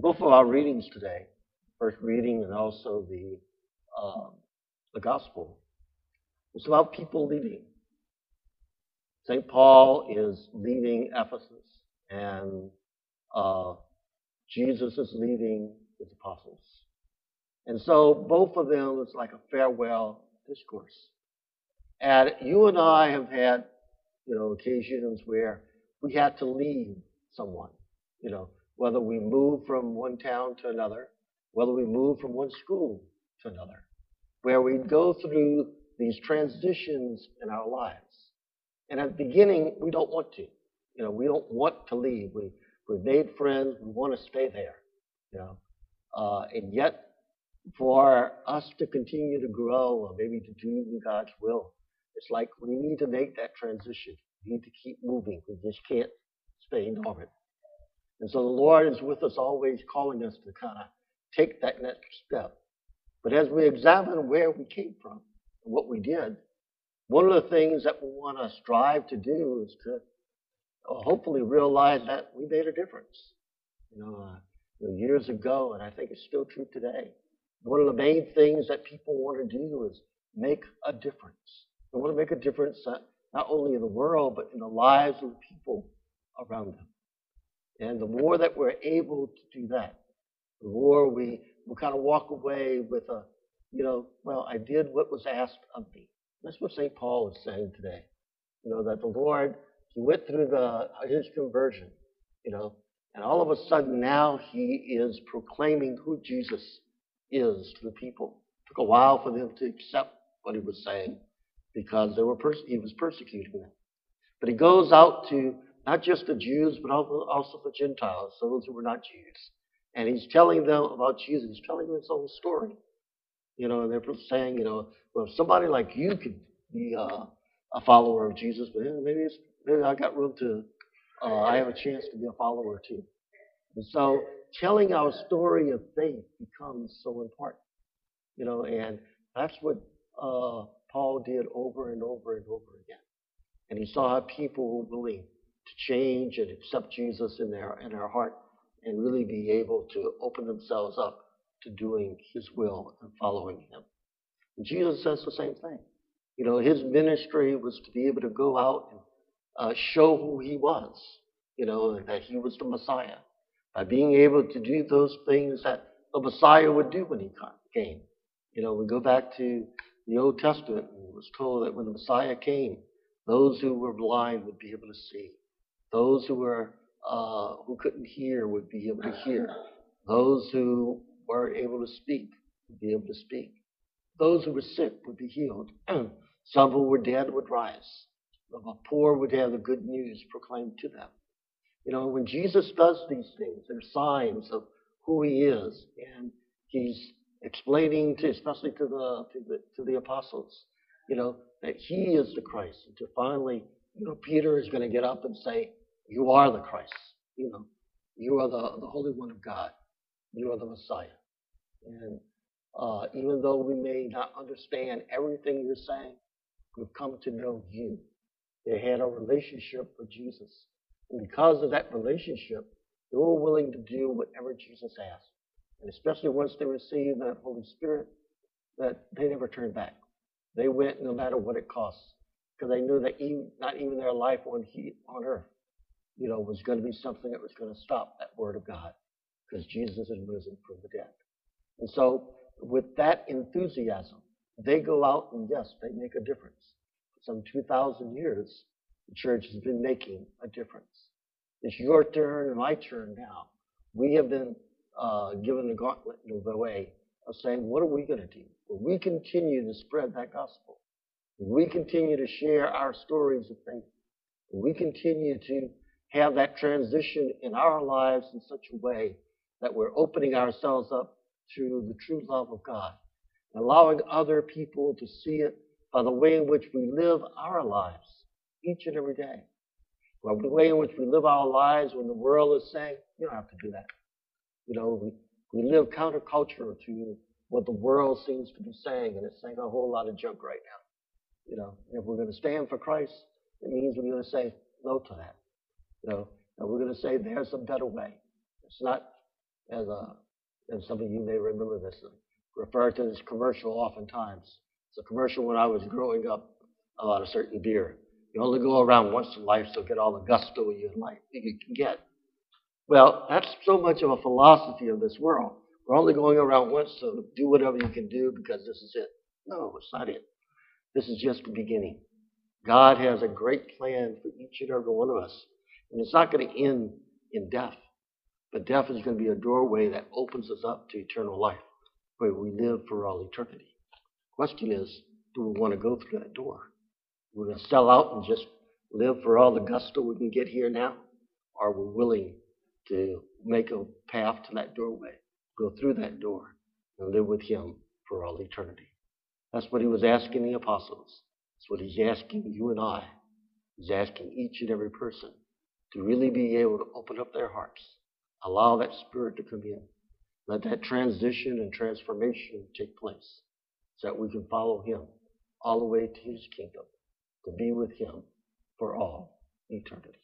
both of our readings today, first reading and also the uh, the gospel, it's about people leaving. St. Paul is leaving Ephesus, and uh, Jesus is leaving his apostles. And so both of them is like a farewell discourse. And you and I have had, you know, occasions where we had to leave someone, you know, whether we move from one town to another, whether we move from one school to another, where we go through these transitions in our lives. And at the beginning, we don't want to. You know, we don't want to leave. We, we've made friends. We want to stay there. You know, uh, and yet for us to continue to grow or maybe to do God's will, it's like we need to make that transition. We need to keep moving. We just can't stay in dormant. And so the Lord is with us always calling us to kind of take that next step. But as we examine where we came from and what we did, one of the things that we want to strive to do is to uh, hopefully realize that we made a difference. You know, uh, years ago, and I think it's still true today. One of the main things that people want to do is make a difference. They want to make a difference not only in the world, but in the lives of the people around them. And the more that we're able to do that, the more we, we kind of walk away with a, you know, well, I did what was asked of me. That's what St. Paul is saying today. You know, that the Lord, he went through the, his conversion, you know, and all of a sudden now he is proclaiming who Jesus is to the people. It took a while for them to accept what he was saying because they were pers- he was persecuting them. But he goes out to not just the Jews, but also the Gentiles, so those who were not Jews. And he's telling them about Jesus. He's telling them his own story. You know, and they're saying, you know, well, if somebody like you could be uh, a follower of Jesus, but maybe it's, maybe I got room to, uh, I have a chance to be a follower too. And so telling our story of faith becomes so important. You know, and that's what uh, Paul did over and over and over again. And he saw how people willing to change and accept Jesus in their in their heart and really be able to open themselves up to doing his will and following him. And Jesus says the same thing. You know, his ministry was to be able to go out and uh, show who he was, you know, that he was the Messiah by being able to do those things that the Messiah would do when he came. You know, we go back to the Old Testament, and was told that when the Messiah came, those who were blind would be able to see. Those who were uh, who couldn't hear would be able to hear. Those who were able to speak would be able to speak. Those who were sick would be healed. Some who were dead would rise. The poor would have the good news proclaimed to them. You know, when Jesus does these things, they're signs of who he is, and he's explaining to, especially to the to the to the apostles, you know, that he is the Christ. And to finally, you know, Peter is going to get up and say, "You are the Christ. You know, you are the the Holy One of God. You are the Messiah." And uh, even though we may not understand everything you're saying, we've come to know you. They had a relationship with Jesus. And because of that relationship, they were willing to do whatever Jesus asked. And especially once they received that Holy Spirit, that they never turned back. They went no matter what it costs. Because they knew that even, not even their life on, he, on earth, you know, was going to be something that was going to stop that word of God. Because Jesus had risen from the dead. And so, with that enthusiasm, they go out and yes, they make a difference. For some 2,000 years, the church has been making a difference. It's your turn and my turn now. We have been uh, given the gauntlet of the way of saying, what are we going to do? Will we continue to spread that gospel? We continue to share our stories of faith? We continue to have that transition in our lives in such a way that we're opening ourselves up to the true love of God, allowing other people to see it by the way in which we live our lives each and every day. Well, the way in which we live our lives when the world is saying, you don't have to do that. You know, we, we live counterculture to what the world seems to be saying, and it's saying a whole lot of junk right now. You know, if we're going to stand for Christ, it means we're going to say no to that. You know, and we're going to say there's a better way. It's not as uh, a, and some of you may remember this, refer to this commercial oftentimes. It's a commercial when I was growing up about a certain beer. You only go around once in life, so get all the gusto you like you can get. Well, that's so much of a philosophy of this world. We're only going around once, so do whatever you can do because this is it. No, it's not it. This is just the beginning. God has a great plan for each and every one of us. And it's not going to end in death. But death is going to be a doorway that opens us up to eternal life, where we live for all eternity. Question is, do we want to go through that door? We're going to sell out and just live for all the gusto we can get here now? Or are we willing to make a path to that doorway, go through that door, and live with Him for all eternity? That's what He was asking the apostles. That's what He's asking you and I. He's asking each and every person to really be able to open up their hearts, allow that Spirit to come in, let that transition and transformation take place so that we can follow Him all the way to His kingdom to be with Him for all eternity.